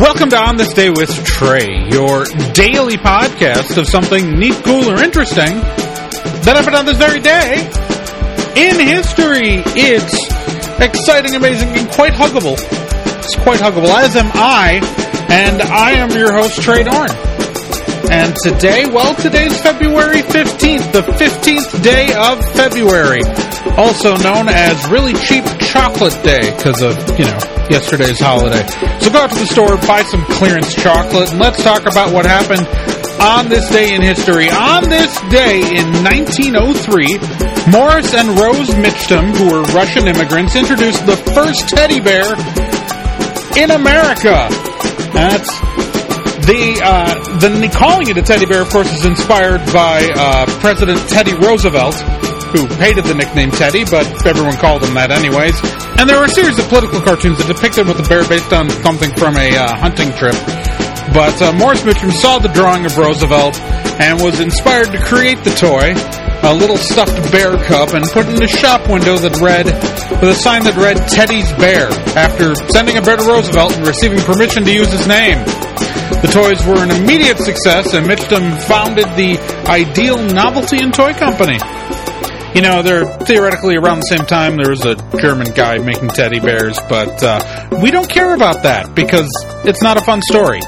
Welcome to On This Day with Trae, your daily podcast of something neat, cool, or interesting that happened on this very day in history. It's exciting, amazing, and quite huggable. It's quite huggable, as am I, and I am your host, Trae Dorn. And today, well, today's February 15th, the 15th day of February, also known as Really Cheap Chocolate Day because of, you know, yesterday's holiday. So go out to the store, buy some clearance chocolate, and let's talk about what happened on this day in history. On this day in 1903, Morris and Rose Michtom, who were Russian immigrants, introduced the first teddy bear in America. That's the uh, the calling it a teddy bear, of course, is inspired by uh, President Teddy Roosevelt, who hated the nickname Teddy, but everyone called him that anyways. And there were a series of political cartoons that depicted with the bear based on something from a uh, hunting trip. But uh, Morris Michtom saw the drawing of Roosevelt and was inspired to create the toy, a little stuffed bear cub, and put it in a shop window that read, with a sign that read Teddy's Bear, after sending a bear to Roosevelt and receiving permission to use his name. The toys were an immediate success, and Michtom founded the Ideal Novelty and Toy Company. You know, they're theoretically around the same time. There was a German guy making teddy bears, but uh, we don't care about that because it's not a fun story.